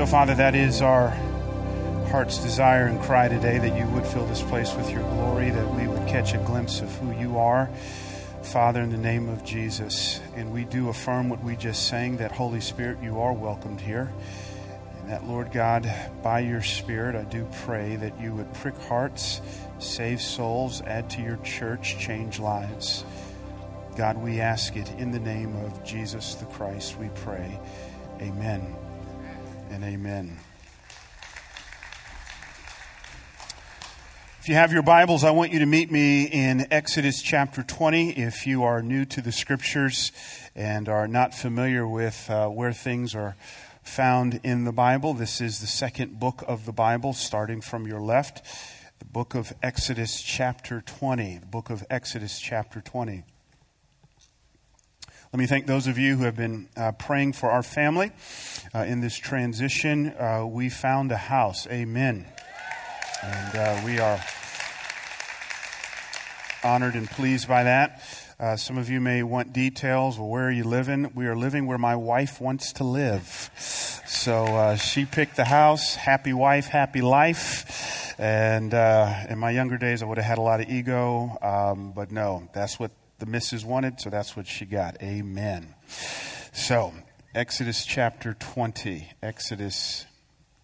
So, Father, that is our heart's desire and cry today that you would fill this place with your glory, that we would catch a glimpse of who you are. Father, in the name of Jesus. And we do affirm what we just sang that, Holy Spirit, you are welcomed here. And that, Lord God, by your Spirit, I do pray that you would prick hearts, save souls, add to your church, change lives. God, we ask it in the name of Jesus the Christ, we pray. Amen and amen. If you have your Bibles, I want you to meet me in Exodus chapter 20. If you are new to the scriptures and are not familiar with uh, where things are found in the Bible, this is the second book of the Bible, starting from your left, the book of Exodus chapter 20. The book of Exodus chapter 20. Let me thank those of you who have been uh, praying for our family uh, in this transition. Uh, we found a house. Amen. And uh, we are honored and pleased by that. Uh, some of you may want details. Well, where are you living? We are living where my wife wants to live. So uh, she picked the house. Happy wife, happy life. And in my younger days, I would have had a lot of ego. Um, but no, that's what the missus wanted, so that's what she got. Amen. So, Exodus chapter 20. Exodus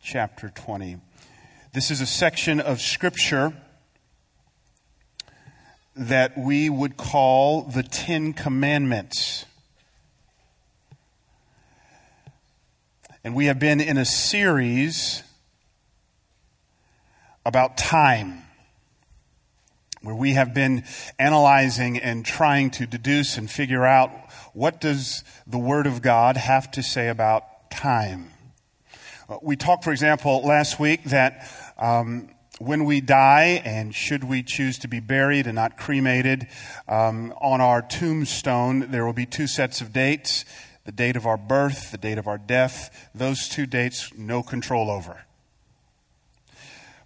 chapter 20. This is a section of Scripture that we would call the Ten Commandments. And we have been in a series about time where we have been analyzing and trying to deduce and figure out what does the word of god have to say about time. We talked for example last week that um, when we die and should we choose to be buried and not cremated um, on our tombstone there will be two sets of dates the date of our birth the date of our death. Those two dates no control over.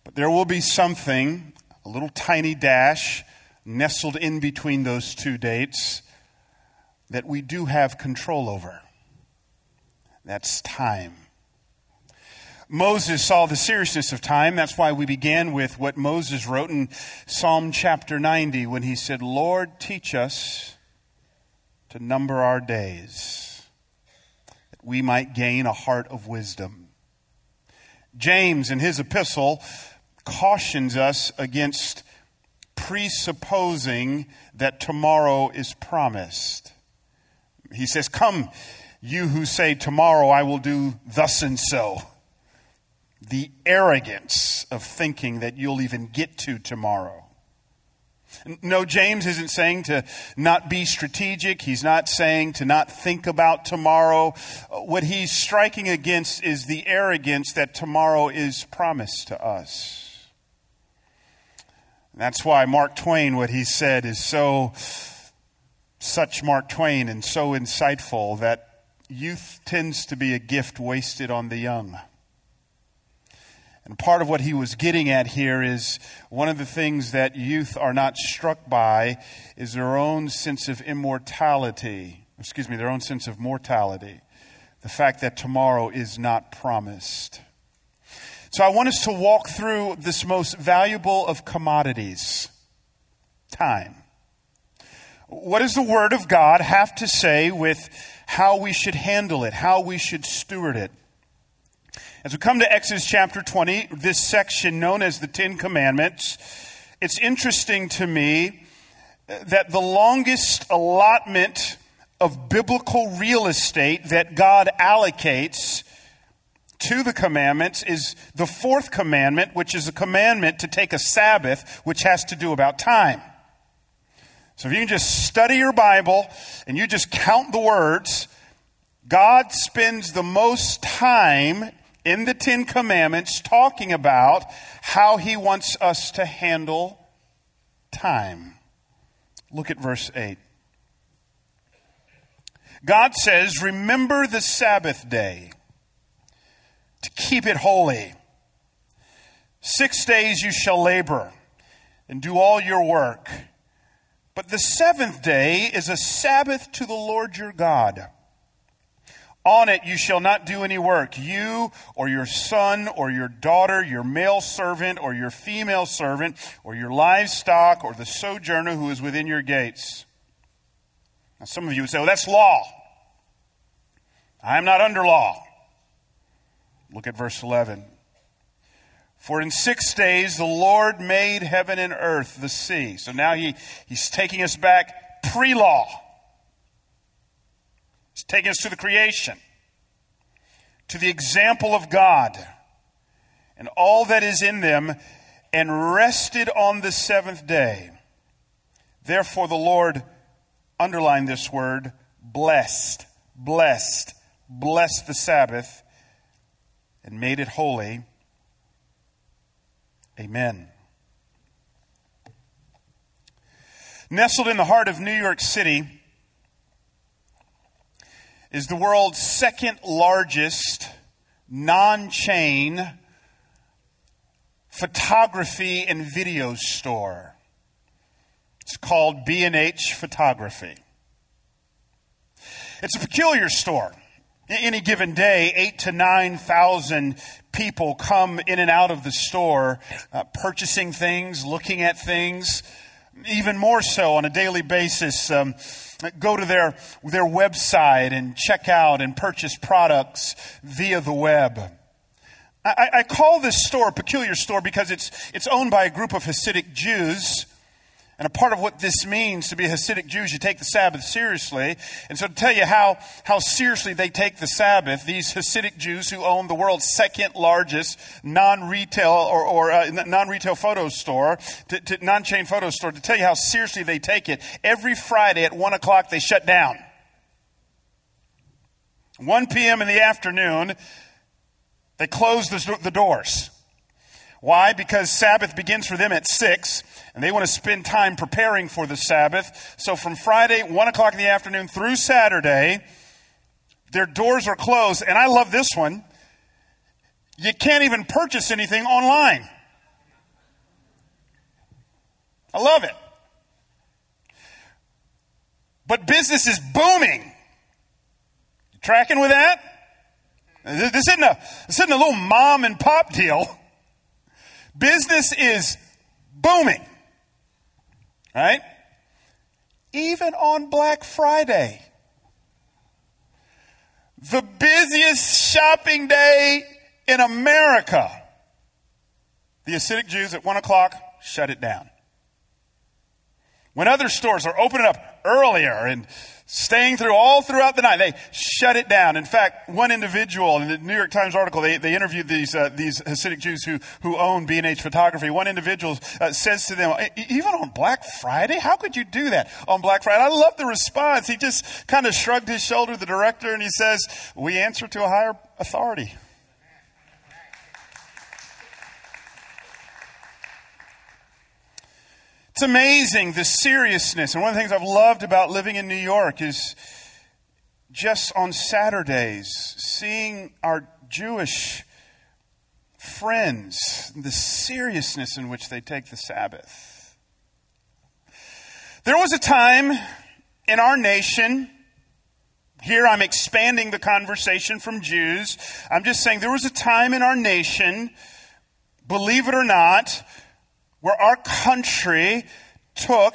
But there will be something a little tiny dash nestled in between those two dates that we do have control over. That's time. Moses saw the seriousness of time. That's why we began with what Moses wrote in Psalm chapter 90 when he said, Lord, teach us to number our days, that we might gain a heart of wisdom. James, in his epistle, cautions us against presupposing that tomorrow is promised. He says, Come, you who say, Tomorrow I will do thus and so. The arrogance of thinking that you'll even get to tomorrow. No, James isn't saying to not be strategic. He's not saying to not think about tomorrow. What he's striking against is the arrogance that tomorrow is promised to us. That's why Mark Twain, what he said, is so, such Mark Twain and so insightful that youth tends to be a gift wasted on the young. And part of what he was getting at here is one of the things that youth are not struck by is their own sense of immortality, excuse me, their own sense of mortality. The fact that tomorrow is not promised. So I want us to walk through this most valuable of commodities time. What does the Word of God have to say with how we should handle it, how we should steward it? As we come to Exodus chapter 20, this section known as the Ten Commandments, it's interesting to me that the longest allotment of biblical real estate that God allocates to the commandments is the fourth commandment, which is a commandment to take a Sabbath, which has to do about time. So if you can just study your Bible and you just count the words, God spends the most time in the Ten Commandments talking about how He wants us to handle time. Look at verse 8. God says, Remember the Sabbath day to keep it holy. Six days you shall labor and do all your work. But the seventh day is a Sabbath to the Lord your God. On it you shall not do any work, you or your son or your daughter, your male servant or your female servant, or your livestock or the sojourner who is within your gates. Now, some of you would say, well, that's law. I am not under law. Look at verse 11. For in six days the Lord made heaven and earth, the sea. So now he, he's taking us back pre law. He's taking us to the creation, to the example of God, and all that is in them, and rested on the seventh day. Therefore, the Lord, underline this word, blessed, blessed, blessed the Sabbath, and made it holy. Amen. Nestled in the heart of New York City, is the world's second largest non chain photography and video store. It's called B&H Photography. It's a peculiar store. Any given day, eight to 9,000 people come in and out of the store, uh, purchasing things, looking at things, even more so on a daily basis. Um, go to their, their website and check out and purchase products via the web. I, I call this store a peculiar store because it's, it's owned by a group of Hasidic Jews and a part of what this means to be a Hasidic Jew is you take the Sabbath seriously. And so to tell you how, how seriously they take the Sabbath, these Hasidic Jews who own the world's second largest non-retail or, or uh, non-retail photo store, to, to non-chain photo store, to tell you how seriously they take it, every Friday at 1 o'clock they shut down. 1 p.m. in the afternoon, they close the, the doors. Why? Because Sabbath begins for them at 6 and they want to spend time preparing for the Sabbath. So from Friday, 1 o'clock in the afternoon through Saturday, their doors are closed. And I love this one. You can't even purchase anything online. I love it. But business is booming. You tracking with that? This isn't a, this isn't a little mom and pop deal. Business is booming. Right? Even on Black Friday, the busiest shopping day in America, the Hasidic Jews at 1 o'clock shut it down. When other stores are opening up earlier and staying through all throughout the night. They shut it down. In fact, one individual in the New York Times article, they, they interviewed these, uh, these Hasidic Jews who, who own B&H photography. One individual uh, says to them, even on Black Friday? How could you do that on Black Friday? I love the response. He just kind of shrugged his shoulder, the director, and he says, we answer to a higher authority. It's amazing the seriousness. And one of the things I've loved about living in New York is just on Saturdays, seeing our Jewish friends, the seriousness in which they take the Sabbath. There was a time in our nation, here I'm expanding the conversation from Jews. I'm just saying there was a time in our nation, believe it or not, where our country took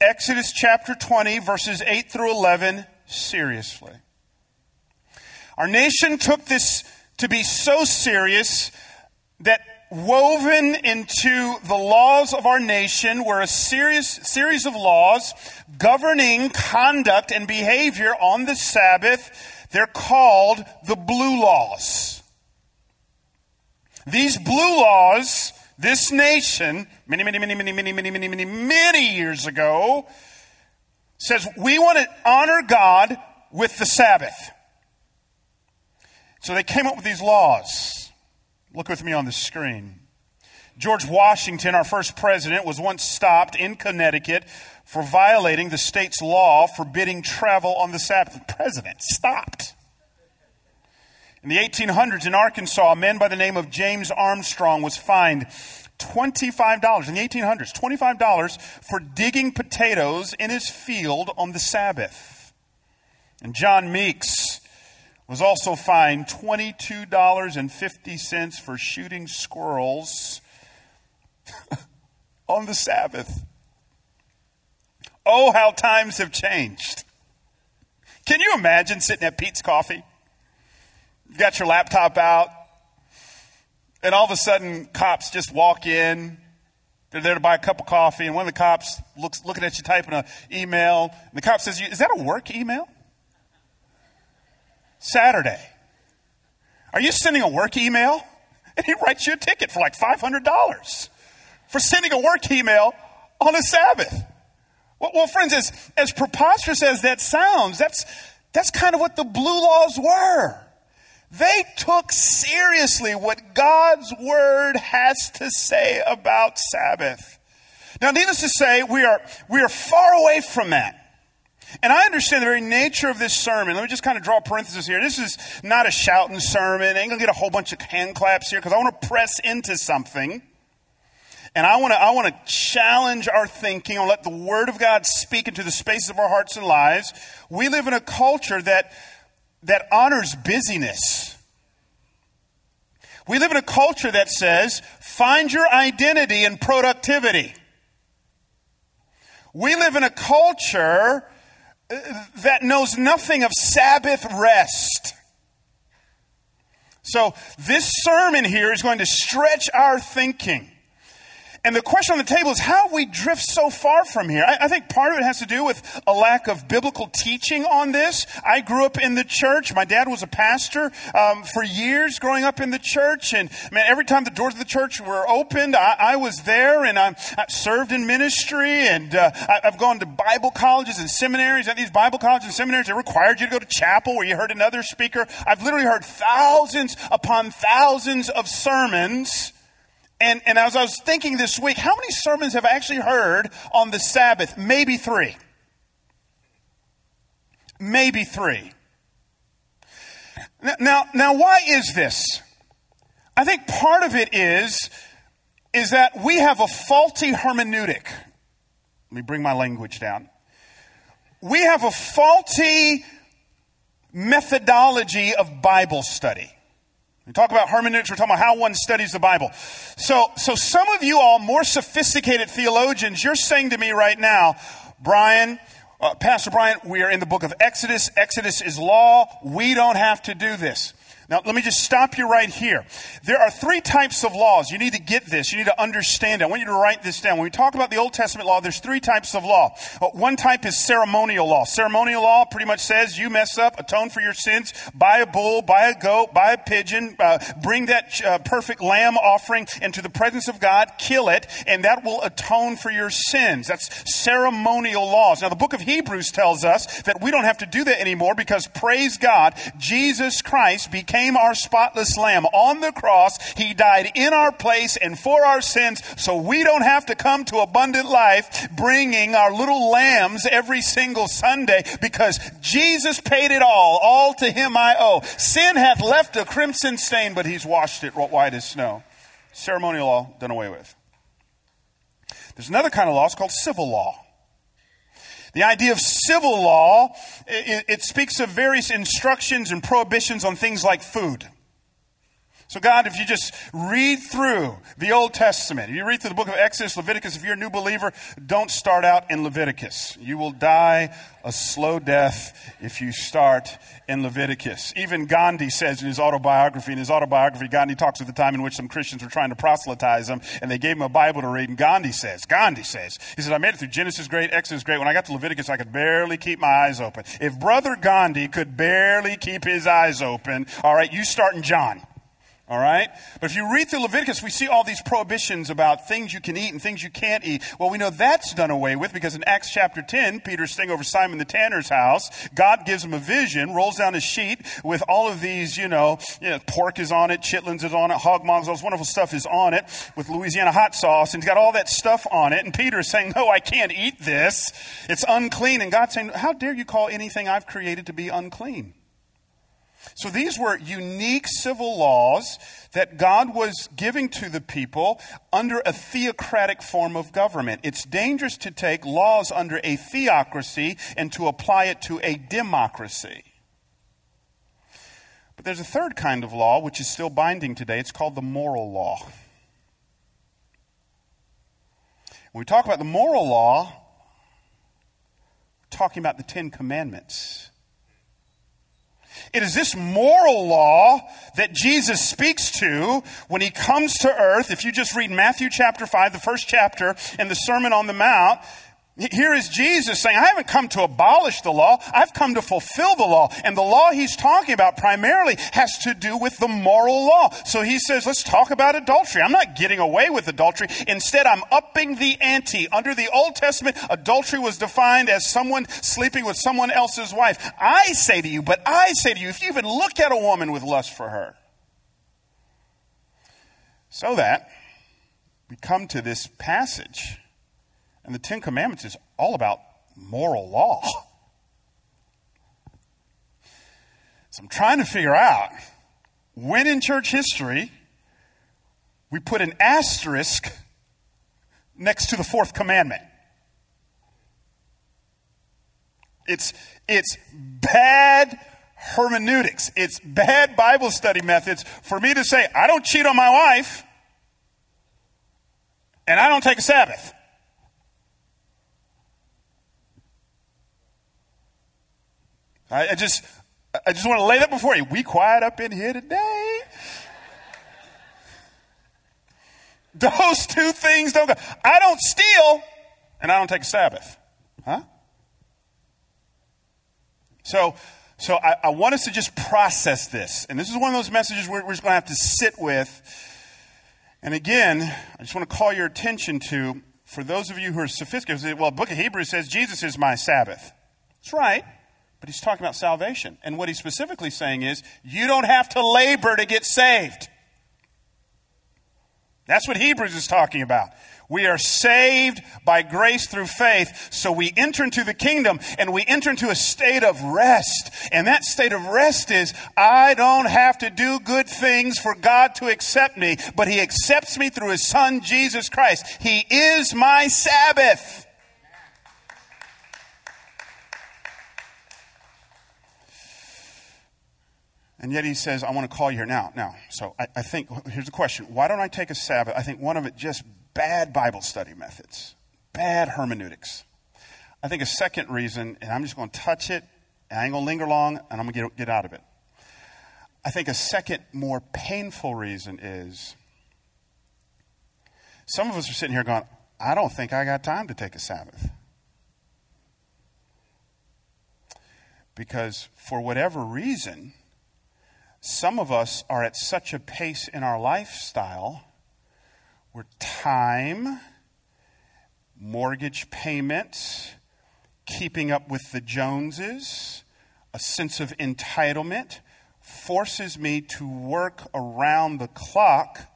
Exodus chapter 20, verses 8 through 11, seriously. Our nation took this to be so serious that woven into the laws of our nation were a serious series of laws governing conduct and behavior on the Sabbath. They're called the blue laws. These blue laws this nation, many, many, many, many, many, many, many, many, many years ago, says we want to honor God with the Sabbath. So they came up with these laws. Look with me on the screen. George Washington, our first president, was once stopped in Connecticut for violating the state's law forbidding travel on the Sabbath. The president stopped. In the 1800s in Arkansas, a man by the name of James Armstrong was fined $25 in the 1800s, $25 for digging potatoes in his field on the Sabbath. And John Meeks was also fined $22.50 for shooting squirrels on the Sabbath. Oh, how times have changed. Can you imagine sitting at Peet's Coffee? You got your laptop out, and all of a sudden, cops just walk in. They're there to buy a cup of coffee, and one of the cops looks looking at you typing an email. And the cop says, Is that a work email? Saturday. Are you sending a work email? And he writes you a ticket for like $500 for sending a work email on a Sabbath. Well, well, friends, as, as preposterous as that sounds, that's, that's kind of what the blue laws were. They took seriously what God's word has to say about Sabbath. Now, needless to say, we are, we are far away from that. And I understand the very nature of this sermon. Let me just kind of draw a parenthesis here. This is not a shouting sermon. I ain't going to get a whole bunch of hand claps here because I want to press into something. And I want to, I want to challenge our thinking and let the Word of God speak into the spaces of our hearts and lives. We live in a culture that, that honors busyness. We live in a culture that says, find your identity in productivity. We live in a culture uh, that knows nothing of Sabbath rest. So, this sermon here is going to stretch our thinking. And the question on the table is how we drift so far from here. I, I, think part of it has to do with a lack of biblical teaching on this. I grew up in the church. My dad was a pastor um, for years growing up in the church. And man, every time the doors of the church were opened, I, I was there and I, I served in ministry. And uh, I, have gone to Bible colleges and seminaries. At these Bible colleges and seminaries, they required you to go to chapel where you heard another speaker. I've literally heard thousands upon thousands of sermons and, and as I was thinking this week, how many sermons have I actually heard on the Sabbath? Maybe three. Maybe three. Now, now, why is this? I think part of it is, is that we have a faulty hermeneutic. Let me bring my language down. We have a faulty methodology of Bible study. We talk about hermeneutics, we're talking about how one studies the Bible. So, so some of you all more sophisticated theologians, you're saying to me right now, Bryan, uh, Pastor Bryan, we are in the book of Exodus. Exodus is law. We don't have to do this. Now, let me just stop you right here. There are three types of laws. You need to get this. You need to understand it. I want you to write this down. When we talk about the Old Testament law, there's three types of law. Uh, one type is ceremonial law. Ceremonial law pretty much says you mess up, atone for your sins, buy a bull, buy a goat, buy a pigeon, uh, bring that uh, perfect lamb offering into the presence of God, kill it, and that will atone for your sins. That's ceremonial laws. Now, the book of Hebrews tells us that we don't have to do that anymore because, praise God, Jesus Christ became became our spotless lamb on the cross. He died in our place and for our sins so we don't have to come to abundant life bringing our little lambs every single Sunday because Jesus paid it all. All to him I owe. Sin hath left a crimson stain, but he's washed it white as snow. Ceremonial law done away with. There's another kind of law, it's called civil law. The idea of civil law, it, it, speaks of various instructions and prohibitions on things like food. So, God, if you just read through the Old Testament, if you read through the book of Exodus, Leviticus, if you're a new believer, don't start out in Leviticus. You will die a slow death if you start in Leviticus. Even Gandhi says in his autobiography, in his autobiography, Gandhi talks of the time in which some Christians were trying to proselytize him, and they gave him a Bible to read, and Gandhi says, Gandhi says, he said, I made it through Genesis great, Exodus great. When I got to Leviticus, I could barely keep my eyes open. If Brother Gandhi could barely keep his eyes open, all right, you start in John. All right? But if you read through Leviticus, we see all these prohibitions about things you can eat and things you can't eat. Well, we know that's done away with because in Acts chapter 10, Peter's staying over Simon the tanner's house. God gives him a vision, rolls down a sheet with all of these, you know, you know pork is on it, chitlins is on it, hog maws, all this wonderful stuff is on it with Louisiana hot sauce, and he's got all that stuff on it. And Peter's saying, No, I can't eat this. It's unclean. And God's saying, How dare you call anything I've created to be unclean? So these were unique civil laws that God was giving to the people under a theocratic form of government. It's dangerous to take laws under a theocracy and to apply it to a democracy. But there's a third kind of law which is still binding today. It's called the moral law. When we talk about the moral law, we're talking about the Ten Commandments. It is this moral law that Jesus speaks to when he comes to earth. If you just read Matthew chapter 5, the first chapter, and the Sermon on the Mount, here is Jesus saying, I haven't come to abolish the law. I've come to fulfill the law. And the law he's talking about primarily has to do with the moral law. So he says, let's talk about adultery. I'm not getting away with adultery. Instead, I'm upping the ante. Under the Old Testament, adultery was defined as someone sleeping with someone else's wife. I say to you, but I say to you, if you even look at a woman with lust for her. So that we come to this passage and the Ten Commandments is all about moral law. So I'm trying to figure out when in church history we put an asterisk next to the fourth commandment. It's, it's bad hermeneutics. It's bad Bible study methods for me to say, I don't cheat on my wife and I don't take a Sabbath. I, I just, I just want to lay that before you. We quiet up in here today. Those two things don't go. I don't steal and I don't take a Sabbath. Huh? So, so I, I, want us to just process this. And this is one of those messages we're, we're just going to have to sit with. And again, I just want to call your attention to, for those of you who are sophisticated, well, book of Hebrews says Jesus is my Sabbath. That's right. But he's talking about salvation. And what he's specifically saying is, you don't have to labor to get saved. That's what Hebrews is talking about. We are saved by grace through faith. So we enter into the kingdom and we enter into a state of rest. And that state of rest is, I don't have to do good things for God to accept me, but He accepts me through His Son, Jesus Christ. He is my Sabbath. And yet he says, I want to call you here now. Now, so I, I, think, here's the question. Why don't I take a Sabbath? I think one of it just bad Bible study methods, bad hermeneutics. I think a second reason, and I'm just going to touch it, and I ain't going to linger long, and I'm going to get, get out of it. I think a second, more painful reason is some of us are sitting here going, I don't think I got time to take a Sabbath. Because for whatever reason, some of us are at such a pace in our lifestyle where time, mortgage payments, keeping up with the Joneses, a sense of entitlement forces me to work around the clock.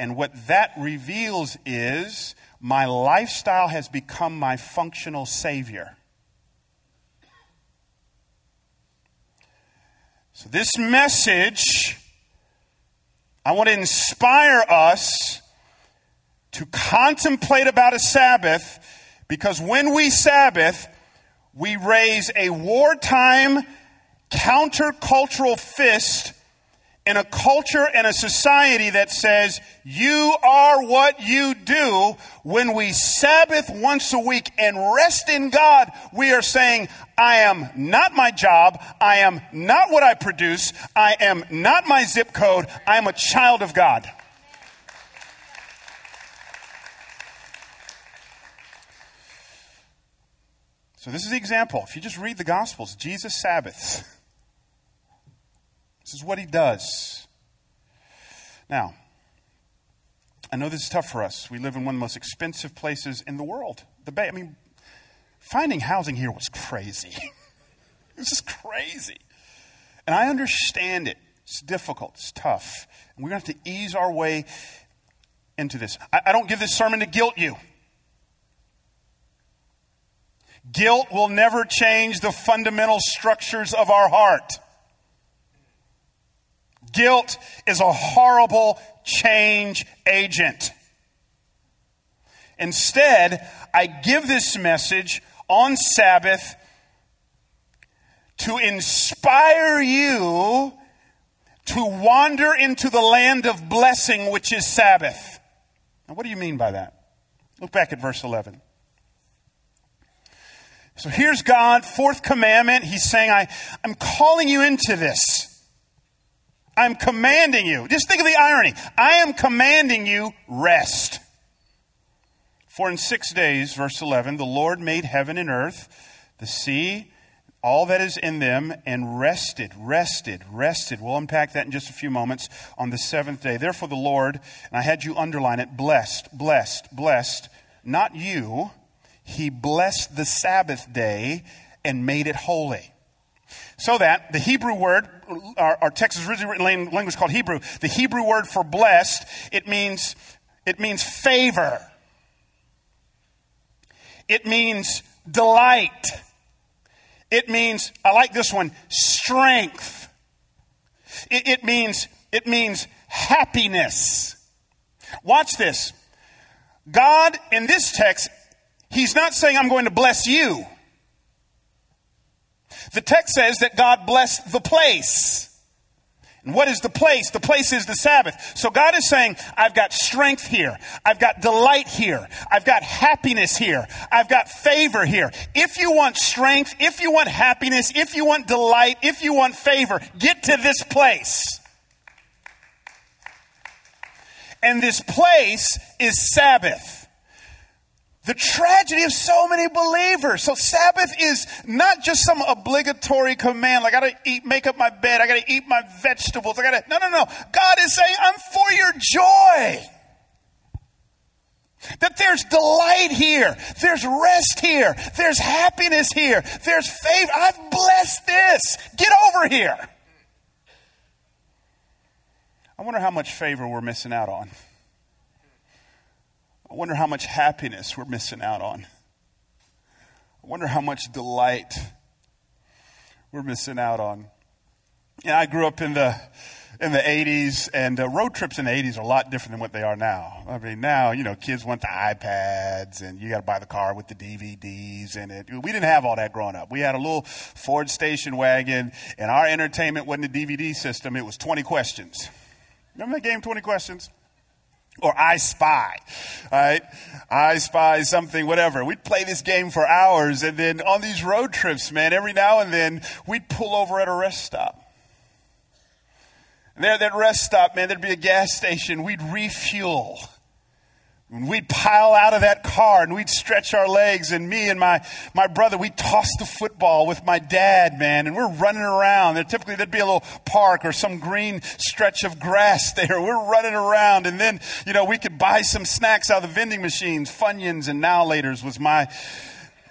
And what that reveals is my lifestyle has become my functional savior. So, this message, I want to inspire us to contemplate about a Sabbath because when we Sabbath, we raise a wartime countercultural fist in a culture and a society that says you are what you do, when we Sabbath once a week and rest in God, we are saying, I am not my job. I am not what I produce. I am not my zip code. I am a child of God. So, this is the example. If you just read the Gospels, Jesus Sabbaths. This is what he does. Now, I know this is tough for us. We live in one of the most expensive places in the world. The Bay. I mean, finding housing here was crazy. this is crazy. And I understand it. It's difficult. It's tough. And we're going to have to ease our way into this. I, I don't give this sermon to guilt you. Guilt will never change the fundamental structures of our heart. Guilt is a horrible change agent. Instead, I give this message on Sabbath to inspire you to wander into the land of blessing, which is Sabbath. Now, what do you mean by that? Look back at verse 11. So here's God, fourth commandment. He's saying, I, I'm calling you into this. I'm commanding you. Just think of the irony. I am commanding you rest. For in six days, verse 11, the Lord made heaven and earth, the sea, all that is in them, and rested, rested, rested. We'll unpack that in just a few moments on the seventh day. Therefore, the Lord, and I had you underline it, blessed, blessed, blessed, not you. He blessed the Sabbath day and made it holy. So that the Hebrew word, our, our text is originally written in language called Hebrew. The Hebrew word for blessed, it means, it means favor. It means delight. It means, I like this one, strength. It, it means, it means happiness. Watch this. God, in this text, He's not saying, I'm going to bless you. The text says that God blessed the place. And what is the place? The place is the Sabbath. So God is saying, I've got strength here. I've got delight here. I've got happiness here. I've got favor here. If you want strength, if you want happiness, if you want delight, if you want favor, get to this place. And this place is Sabbath the tragedy of so many believers. So Sabbath is not just some obligatory command, like I gotta eat, make up my bed, I gotta eat my vegetables, I gotta, no, no, no. God is saying, I'm for your joy. That there's delight here, there's rest here, there's happiness here, there's favor. I've blessed this. Get over here. I wonder how much favor we're missing out on. I wonder how much happiness we're missing out on. I wonder how much delight we're missing out on. Yeah, I grew up in the in the 80s, and uh, road trips in the 80s are a lot different than what they are now. I mean, now, you know, kids want the iPads, and you got to buy the car with the DVDs in it. We didn't have all that growing up. We had a little Ford station wagon, and our entertainment wasn't a DVD system, it was 20 questions. Remember that game, 20 questions? Or I spy, right? I spy something, whatever. We'd play this game for hours, and then on these road trips, man, every now and then we'd pull over at a rest stop. And there at that rest stop, man, there'd be a gas station. We'd refuel. We'd pile out of that car and we'd stretch our legs. And me and my, my brother, we'd toss the football with my dad, man. And we're running around. There typically there'd be a little park or some green stretch of grass there. We're running around. And then, you know, we could buy some snacks out of the vending machines. Funyuns and Now Laters was my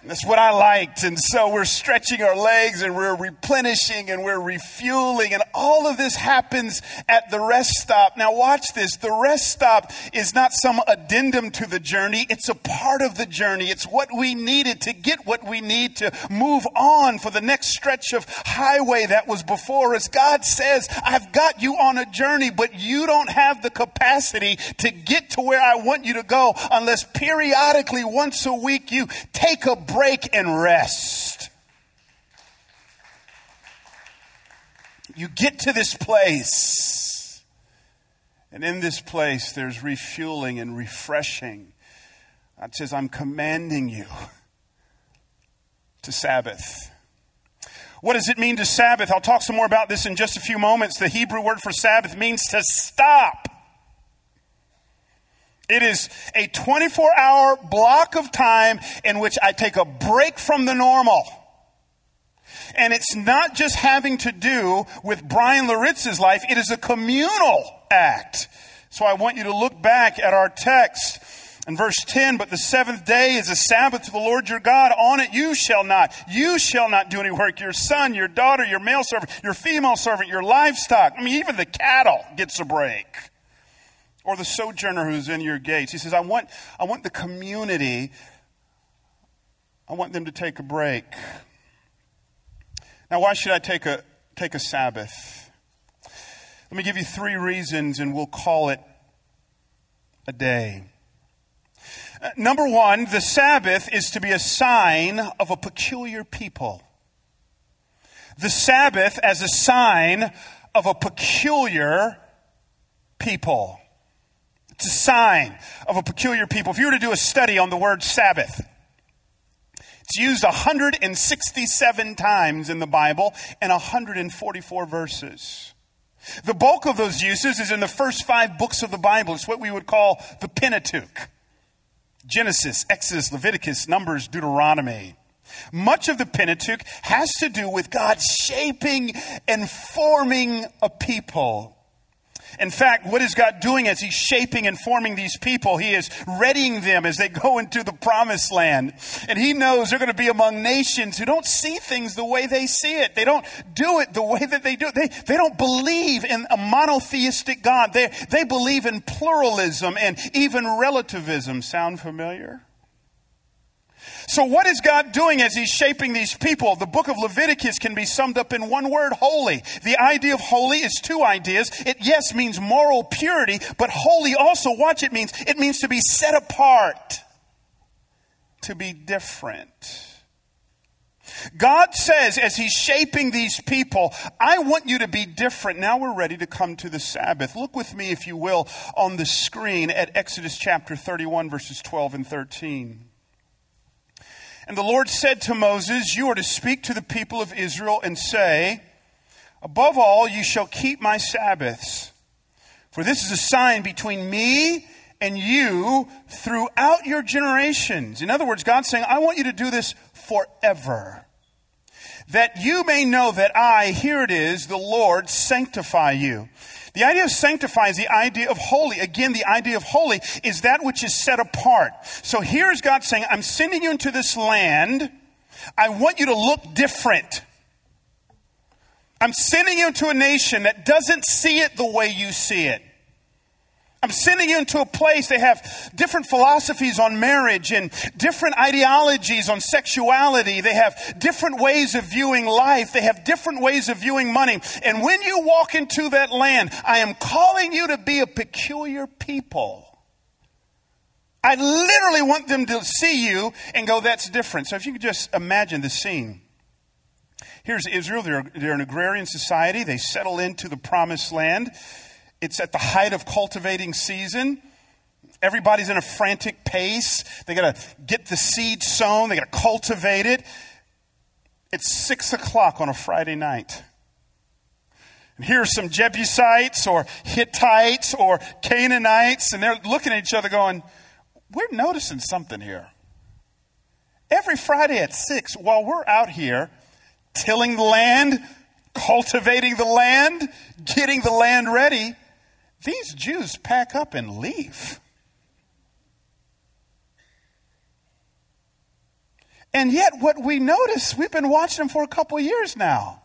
that's what I liked. And so we're stretching our legs and we're replenishing and we're refueling. And all of this happens at the rest stop. Now, watch this. The rest stop is not some addendum to the journey, it's a part of the journey. It's what we needed to get what we need to move on for the next stretch of highway that was before us. God says, I've got you on a journey, but you don't have the capacity to get to where I want you to go unless periodically, once a week, you take a break and rest. You get to this place, and in this place, there's refueling and refreshing. God says, I'm commanding you to Sabbath. What does it mean to Sabbath? I'll talk some more about this in just a few moments. The Hebrew word for Sabbath means to stop. It is a 24 hour block of time in which I take a break from the normal. And it's not just having to do with Bryan Loritts's life, it is a communal act. So I want you to look back at our text in verse 10, but the seventh day is a Sabbath to the Lord your God. On it you shall not, you shall not do any work. Your son, your daughter, your male servant, your female servant, your livestock. I mean, even the cattle gets a break or the sojourner who's in your gates. He says, I want, I want the community, I want them to take a break. Now, why should I take a, take a Sabbath? Let me give you three reasons and we'll call it a day. Uh, number one, the Sabbath is to be a sign of a peculiar people. The Sabbath as a sign of a peculiar people. It's a sign of a peculiar people. If you were to do a study on the word Sabbath, it's used 167 times in the Bible and 144 verses. The bulk of those uses is in the first five books of the Bible. It's what we would call the Pentateuch Genesis, Exodus, Leviticus, Numbers, Deuteronomy. Much of the Pentateuch has to do with God shaping and forming a people. In fact, what is God doing as He's shaping and forming these people? He is readying them as they go into the promised land. And He knows they're going to be among nations who don't see things the way they see it. They don't do it the way that they do it. They, they don't believe in a monotheistic God. They, they believe in pluralism and even relativism. Sound familiar? So, what is God doing as He's shaping these people? The book of Leviticus can be summed up in one word holy. The idea of holy is two ideas. It, yes, means moral purity, but holy also, watch it means, it means to be set apart, to be different. God says, as He's shaping these people, I want you to be different. Now we're ready to come to the Sabbath. Look with me, if you will, on the screen at Exodus chapter 31, verses 12 and 13. And the Lord said to Moses, You are to speak to the people of Israel and say, Above all, you shall keep my Sabbaths. For this is a sign between me and you throughout your generations. In other words, God's saying, I want you to do this forever. That you may know that I, here it is, the Lord, sanctify you. The idea of sanctify is the idea of holy. Again, the idea of holy is that which is set apart. So here's God saying, I'm sending you into this land. I want you to look different. I'm sending you into a nation that doesn't see it the way you see it. I'm sending you into a place they have different philosophies on marriage and different ideologies on sexuality. They have different ways of viewing life. They have different ways of viewing money. And when you walk into that land, I am calling you to be a peculiar people. I literally want them to see you and go, that's different. So if you could just imagine the scene. Here's Israel. They're, they're an agrarian society. They settle into the promised land. It's at the height of cultivating season. Everybody's in a frantic pace. They got to get the seed sown, they got to cultivate it. It's six o'clock on a Friday night. And here are some Jebusites or Hittites or Canaanites, and they're looking at each other going, We're noticing something here. Every Friday at six, while we're out here tilling the land, cultivating the land, getting the land ready, these Jews pack up and leave. And yet, what we notice, we've been watching them for a couple years now.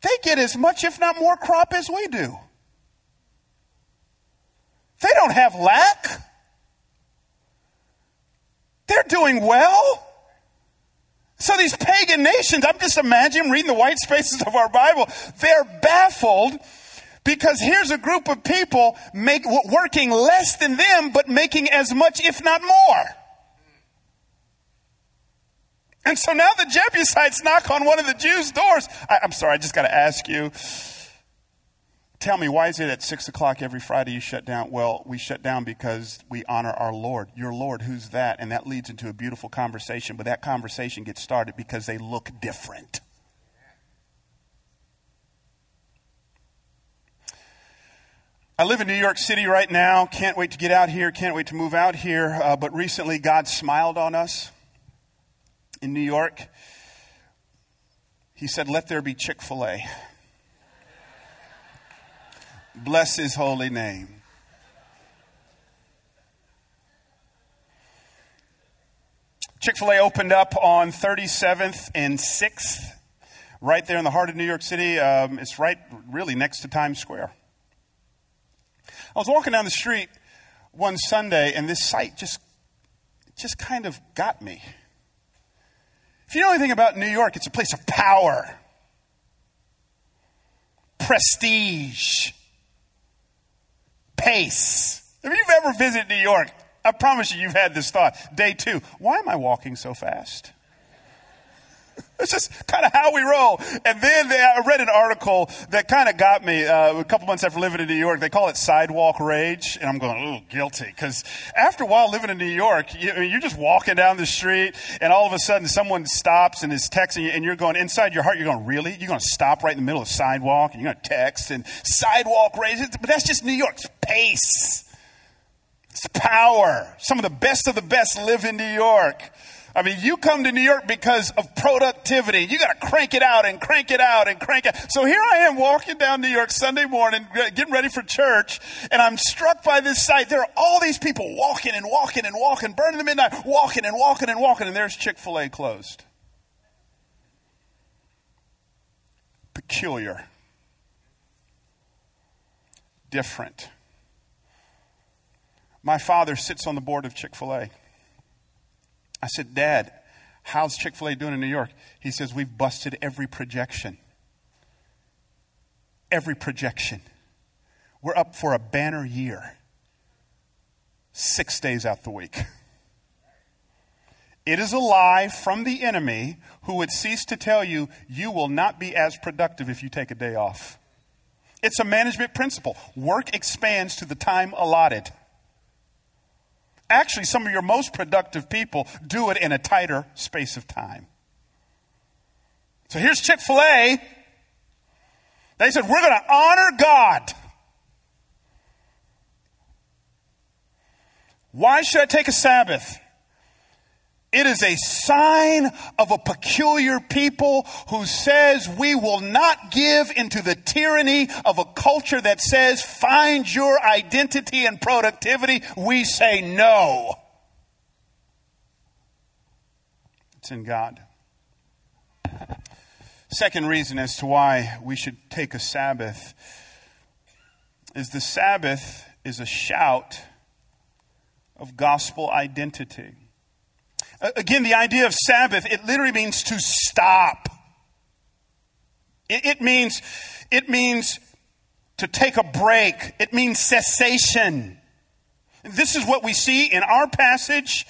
They get as much, if not more, crop as we do. They don't have lack. They're doing well. So these pagan nations, I'm just imagining reading the white spaces of our Bible, they're baffled because here's a group of people make, working less than them, but making as much, if not more. And so now the Jebusites knock on one of the Jews' doors. I, am sorry, I just got to ask you. Tell me, why is it at 6 o'clock every Friday you shut down? Well, we shut down because we honor our Lord. Your Lord, who's that? And that leads into a beautiful conversation, but that conversation gets started because they look different. I live in New York City right now. Can't wait to get out here. Can't wait to move out here. Uh, but recently, God smiled on us in New York. He said, Let there be Chick fil A. Bless his holy name. Chick fil A opened up on 37th and 6th, right there in the heart of New York City. Um, it's right really next to Times Square. I was walking down the street one Sunday, and this sight just, just kind of got me. If you know anything about New York, it's a place of power, prestige, pace. If you've ever visited New York, I promise you, you've had this thought. Day two, why am I walking so fast? It's just kind of how we roll. And then they, I read an article that kind of got me uh, a couple months after living in New York. They call it sidewalk rage. And I'm going, oh, guilty. Because after a while living in New York, you, you're just walking down the street and all of a sudden someone stops and is texting you and you're going inside your heart, you're going, really? You're going to stop right in the middle of the sidewalk and you're going to text and sidewalk rage. But that's just New York's pace. It's power. Some of the best of the best live in New York. I mean, you come to New York because of productivity. You got to crank it out and crank it out and crank it. So here I am walking down New York Sunday morning, getting ready for church, and I'm struck by this sight. There are all these people walking and walking and walking, burning the midnight, walking and walking and walking, and there's Chick fil A closed. Peculiar. Different. My father sits on the board of Chick fil A. I said, Dad, how's Chick fil A doing in New York? He says, We've busted every projection. Every projection. We're up for a banner year, six days out the week. It is a lie from the enemy who would cease to tell you you will not be as productive if you take a day off. It's a management principle. Work expands to the time allotted. Actually, some of your most productive people do it in a tighter space of time. So here's Chick fil A. They said, We're going to honor God. Why should I take a Sabbath? It is a sign of a peculiar people who says we will not give into the tyranny of a culture that says find your identity and productivity. We say no. It's in God. Second reason as to why we should take a Sabbath is the Sabbath is a shout of gospel identity. Again, the idea of Sabbath, it literally means to stop. It, it, means, it means to take a break. It means cessation. This is what we see in our passage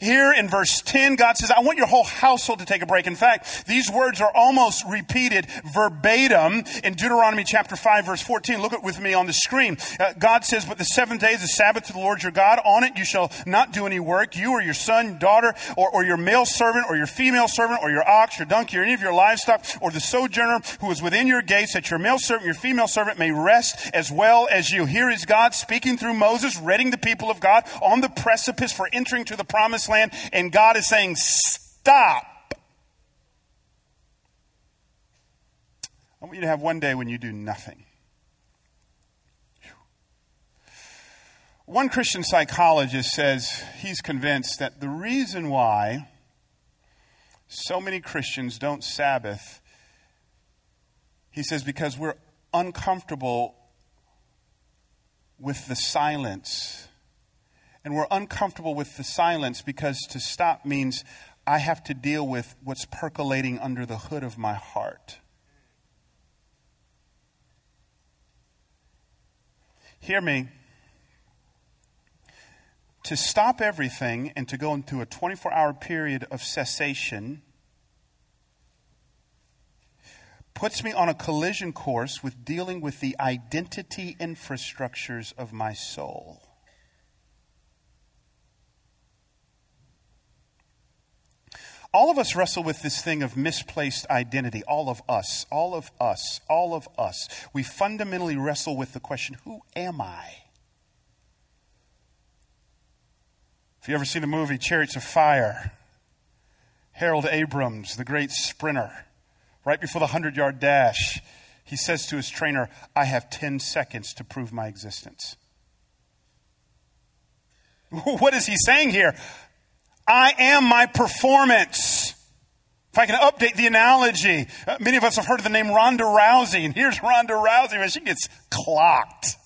here in verse 10, God says, I want your whole household to take a break. In fact, these words are almost repeated verbatim in Deuteronomy chapter 5, verse 14. Look at with me on the screen. Uh, God says, But the seventh day is the Sabbath to the Lord your God. On it you shall not do any work, you or your son, daughter, or, or your male servant, or your female servant, or your ox, your donkey, or any of your livestock, or the sojourner who is within your gates, that your male servant, your female servant may rest as well as you. Here is God speaking through Moses, readying the people of God on the precipice for entering to the promised land, and God is saying, Stop. I want you to have one day when you do nothing. One Christian psychologist says he's convinced that the reason why so many Christians don't Sabbath, he says, because we're uncomfortable with the silence and we're uncomfortable with the silence because to stop means I have to deal with what's percolating under the hood of my heart. Hear me. To stop everything and to go into a 24 hour period of cessation puts me on a collision course with dealing with the identity infrastructures of my soul. All of us wrestle with this thing of misplaced identity. All of us, all of us, all of us. We fundamentally wrestle with the question who am I? If you ever seen the movie Chariots of Fire, Harold Abrams, the great sprinter, right before the 100 yard dash, he says to his trainer, I have 10 seconds to prove my existence. What is he saying here? I am my performance. If I can update the analogy, uh, many of us have heard of the name Ronda Rousey, and here's Ronda Rousey, but she gets clocked.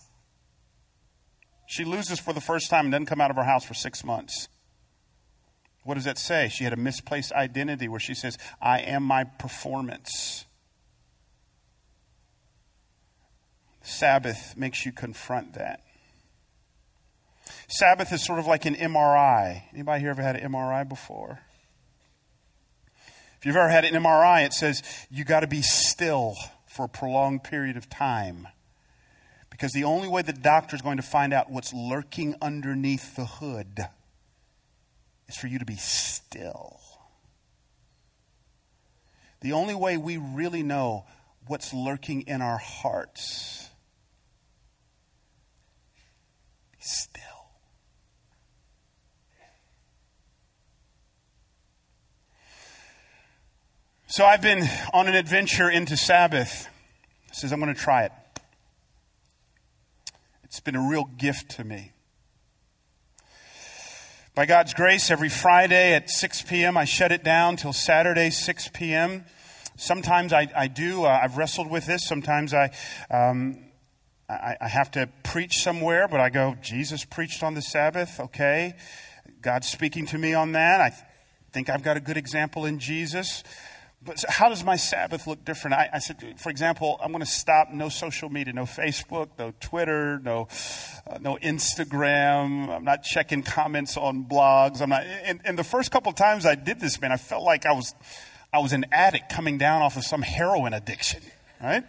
She loses for the first time and doesn't come out of her house for six months. What does that say? She had a misplaced identity where she says, I am my performance. Sabbath makes you confront that. Sabbath is sort of like an MRI. Anybody here ever had an MRI before? If you've ever had an MRI, it says you got to be still for a prolonged period of time. Because the only way the doctor is going to find out what's lurking underneath the hood is for you to be still. The only way we really know what's lurking in our hearts. Be still. So I've been on an adventure into Sabbath. Says I'm going to try it. It's been a real gift to me. By God's grace, every Friday at 6 p.m., I shut it down till Saturday, 6 p.m. Sometimes I, I do. Uh, I've wrestled with this. Sometimes I, um, I, I have to preach somewhere, but I go, Jesus preached on the Sabbath. Okay. God's speaking to me on that. I think I've got a good example in Jesus. But how does my Sabbath look different? I, I said, for example, I'm going to stop no social media, no Facebook, no Twitter, no, uh, no Instagram. I'm not checking comments on blogs. I'm not. And, and the first couple times I did this, man, I felt like I was, I was an addict coming down off of some heroin addiction, right?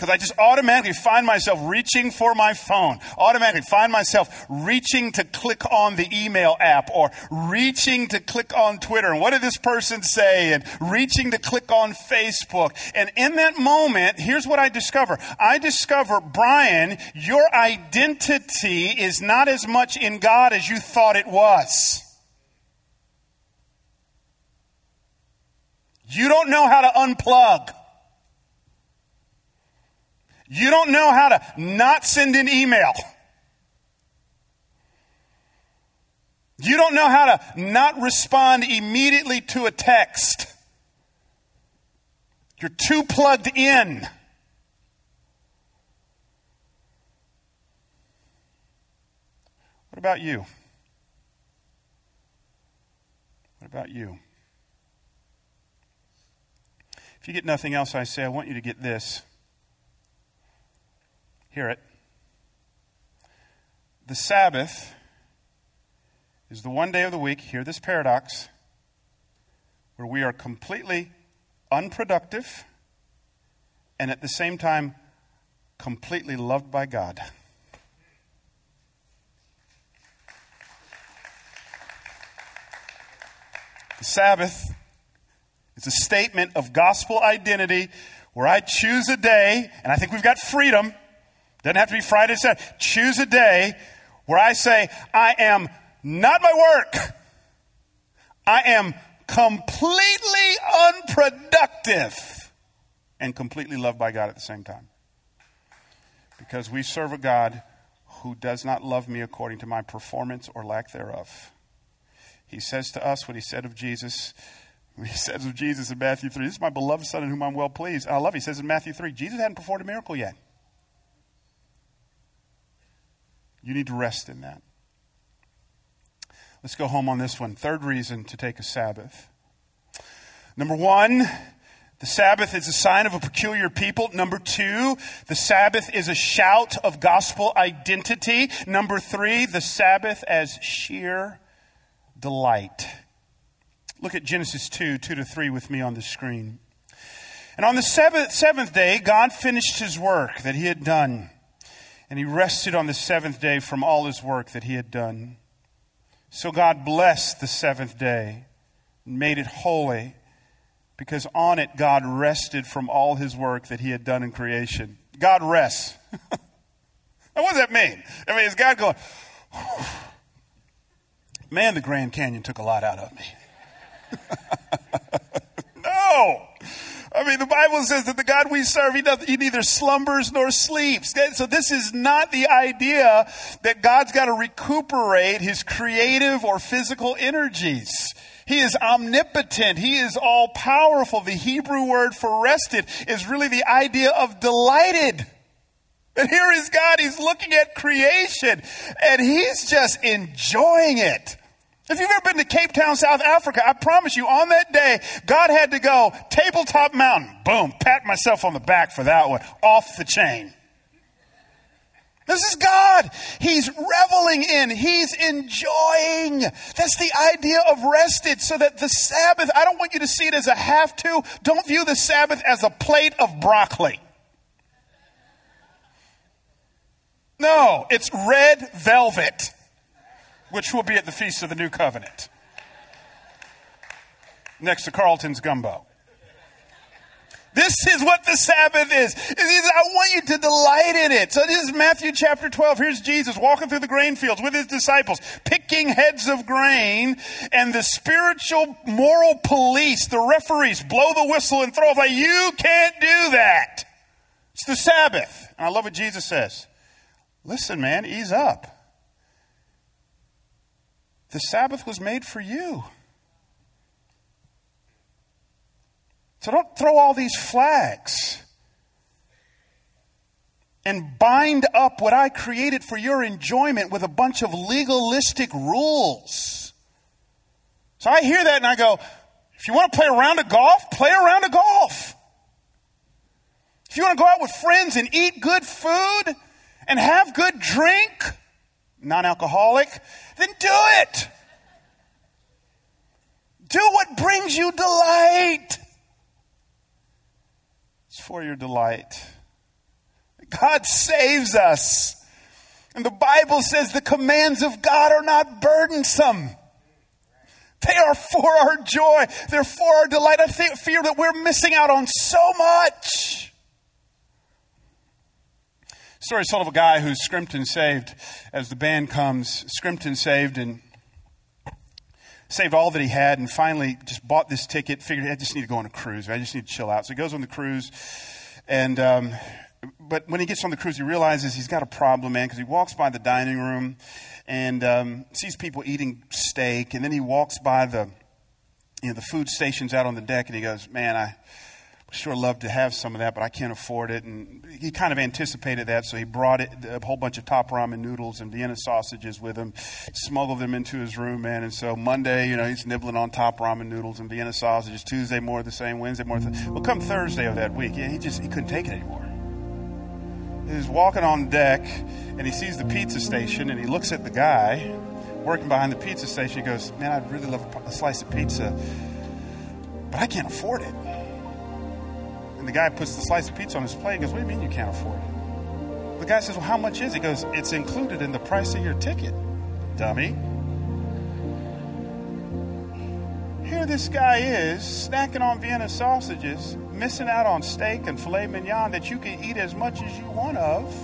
Because I just automatically find myself reaching for my phone, automatically find myself reaching to click on the email app or reaching to click on Twitter. And what did this person say? And reaching to click on Facebook. And in that moment, here's what I discover. I discover, Bryan, your identity is not as much in God as you thought it was. You don't know how to unplug. You don't know how to not send an email. You don't know how to not respond immediately to a text. You're too plugged in. What about you? What about you? If you get nothing else I say, I want you to get this. Hear it. The Sabbath is the one day of the week, hear this paradox, where we are completely unproductive and at the same time completely loved by God. The Sabbath is a statement of gospel identity where I choose a day, and I think we've got freedom doesn't have to be Friday, Saturday. Choose a day where I say, I am not my work. I am completely unproductive and completely loved by God at the same time. Because we serve a God who does not love me according to my performance or lack thereof. He says to us what he said of Jesus. He says of Jesus in Matthew 3, This is my beloved Son in whom I'm well pleased. I love, he says in Matthew 3, Jesus hadn't performed a miracle yet. You need to rest in that. Let's go home on this one. Third reason to take a Sabbath. Number one, the Sabbath is a sign of a peculiar people. Number two, the Sabbath is a shout of gospel identity. Number three, the Sabbath as sheer delight. Look at Genesis 2, 2 to 3 with me on the screen. And on the seventh, seventh day, God finished his work that he had done and he rested on the seventh day from all his work that he had done. So God blessed the seventh day and made it holy because on it God rested from all his work that he had done in creation. God rests. now, what does that mean? I mean, is God going, man, the Grand Canyon took a lot out of me? no. I mean, the Bible says that the God we serve, he, he neither slumbers nor sleeps. So this is not the idea that God's got to recuperate his creative or physical energies. He is omnipotent. He is all powerful. The Hebrew word for rested is really the idea of delighted. And here is God. He's looking at creation and he's just enjoying it. If you've ever been to Cape Town, South Africa, I promise you, on that day, God had to go tabletop mountain. Boom, pat myself on the back for that one. Off the chain. This is God. He's reveling in, He's enjoying. That's the idea of rested, so that the Sabbath, I don't want you to see it as a have to. Don't view the Sabbath as a plate of broccoli. No, it's red velvet, which will be at the Feast of the New Covenant, next to Carlton's gumbo. This is what the Sabbath is. I want you to delight in it. So this is Matthew chapter 12. Here's Jesus walking through the grain fields with his disciples, picking heads of grain, and the spiritual moral police, the referees, blow the whistle and throw like, you can't do that. It's the Sabbath. And I love what Jesus says. Listen, man, ease up. The Sabbath was made for you. So don't throw all these flags and bind up what I created for your enjoyment with a bunch of legalistic rules. So I hear that and I go, if you want to play a round of golf, play a round of golf. If you want to go out with friends and eat good food and have good drink, non alcoholic, then do it. Do what brings you delight It's for your delight. God saves us. And the Bible says the commands of God are not burdensome. They are for our joy. They're for our delight. I fear that we're missing out on so much. Story is told of a guy who's Scrimton saved as the band comes. Scrimton saved and saved all that he had and finally just bought this ticket, figured I just need to go on a cruise. I just need to chill out. So he goes on the cruise. And, um, but when he gets on the cruise, he realizes he's got a problem, man, because he walks by the dining room and um, sees people eating steak. And then he walks by the, you know, the food stations out on the deck and he goes, man, I sure love to have some of that, but I can't afford it. And he kind of anticipated that, so he brought it, a whole bunch of top ramen noodles and Vienna sausages with him, smuggled them into his room, man. And so Monday, you know, he's nibbling on top ramen noodles and Vienna sausages. Tuesday, more of the same. Wednesday, more of the Well, come Thursday of that week, he just he couldn't take it anymore. He's walking on deck, and he sees the pizza station, and he looks at the guy working behind the pizza station. He goes, "Man, I'd really love a slice of pizza, but I can't afford it." And the guy puts the slice of pizza on his plate. He goes, What do you mean you can't afford it? The guy says, Well, how much is it? He goes, It's included in the price of your ticket, dummy. Here this guy is, snacking on Vienna sausages, missing out on steak and filet mignon that you can eat as much as you want of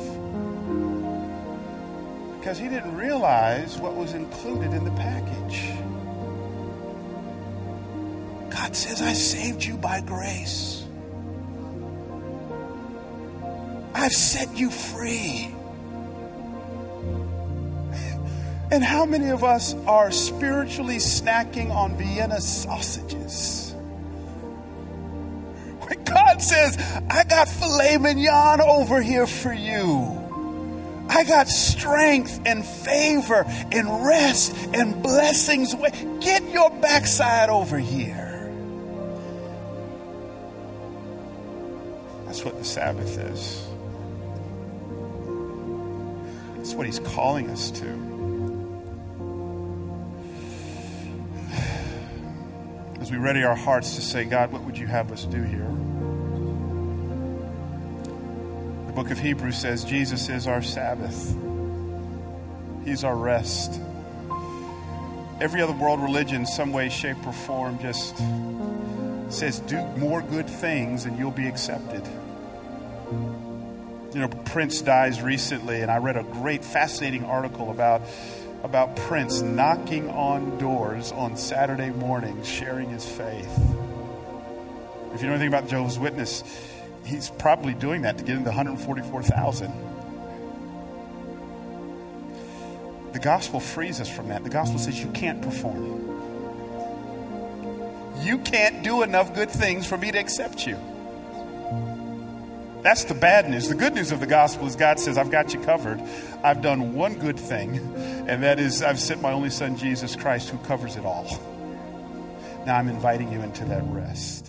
because he didn't realize what was included in the package. God says, I saved you by grace. I've set you free. And how many of us are spiritually snacking on Vienna sausages? When God says, I got filet mignon over here for you. I got strength and favor and rest and blessings. Get your backside over here. That's what the Sabbath is. That's what He's calling us to. As we ready our hearts to say, God, what would you have us do here? The book of Hebrews says Jesus is our Sabbath, He's our rest. Every other world religion, some way, shape, or form, just says, do more good things and you'll be accepted. You know, Prince dies recently, and I read a great, fascinating article about about Prince knocking on doors on Saturday mornings, sharing his faith. If you know anything about Jehovah's Witness, he's probably doing that to get into 144,000. The gospel frees us from that. The gospel says you can't perform. You can't do enough good things for me to accept you. That's the bad news. The good news of the gospel is God says, I've got you covered. I've done one good thing, and that is I've sent my only son, Jesus Christ, who covers it all. Now I'm inviting you into that rest.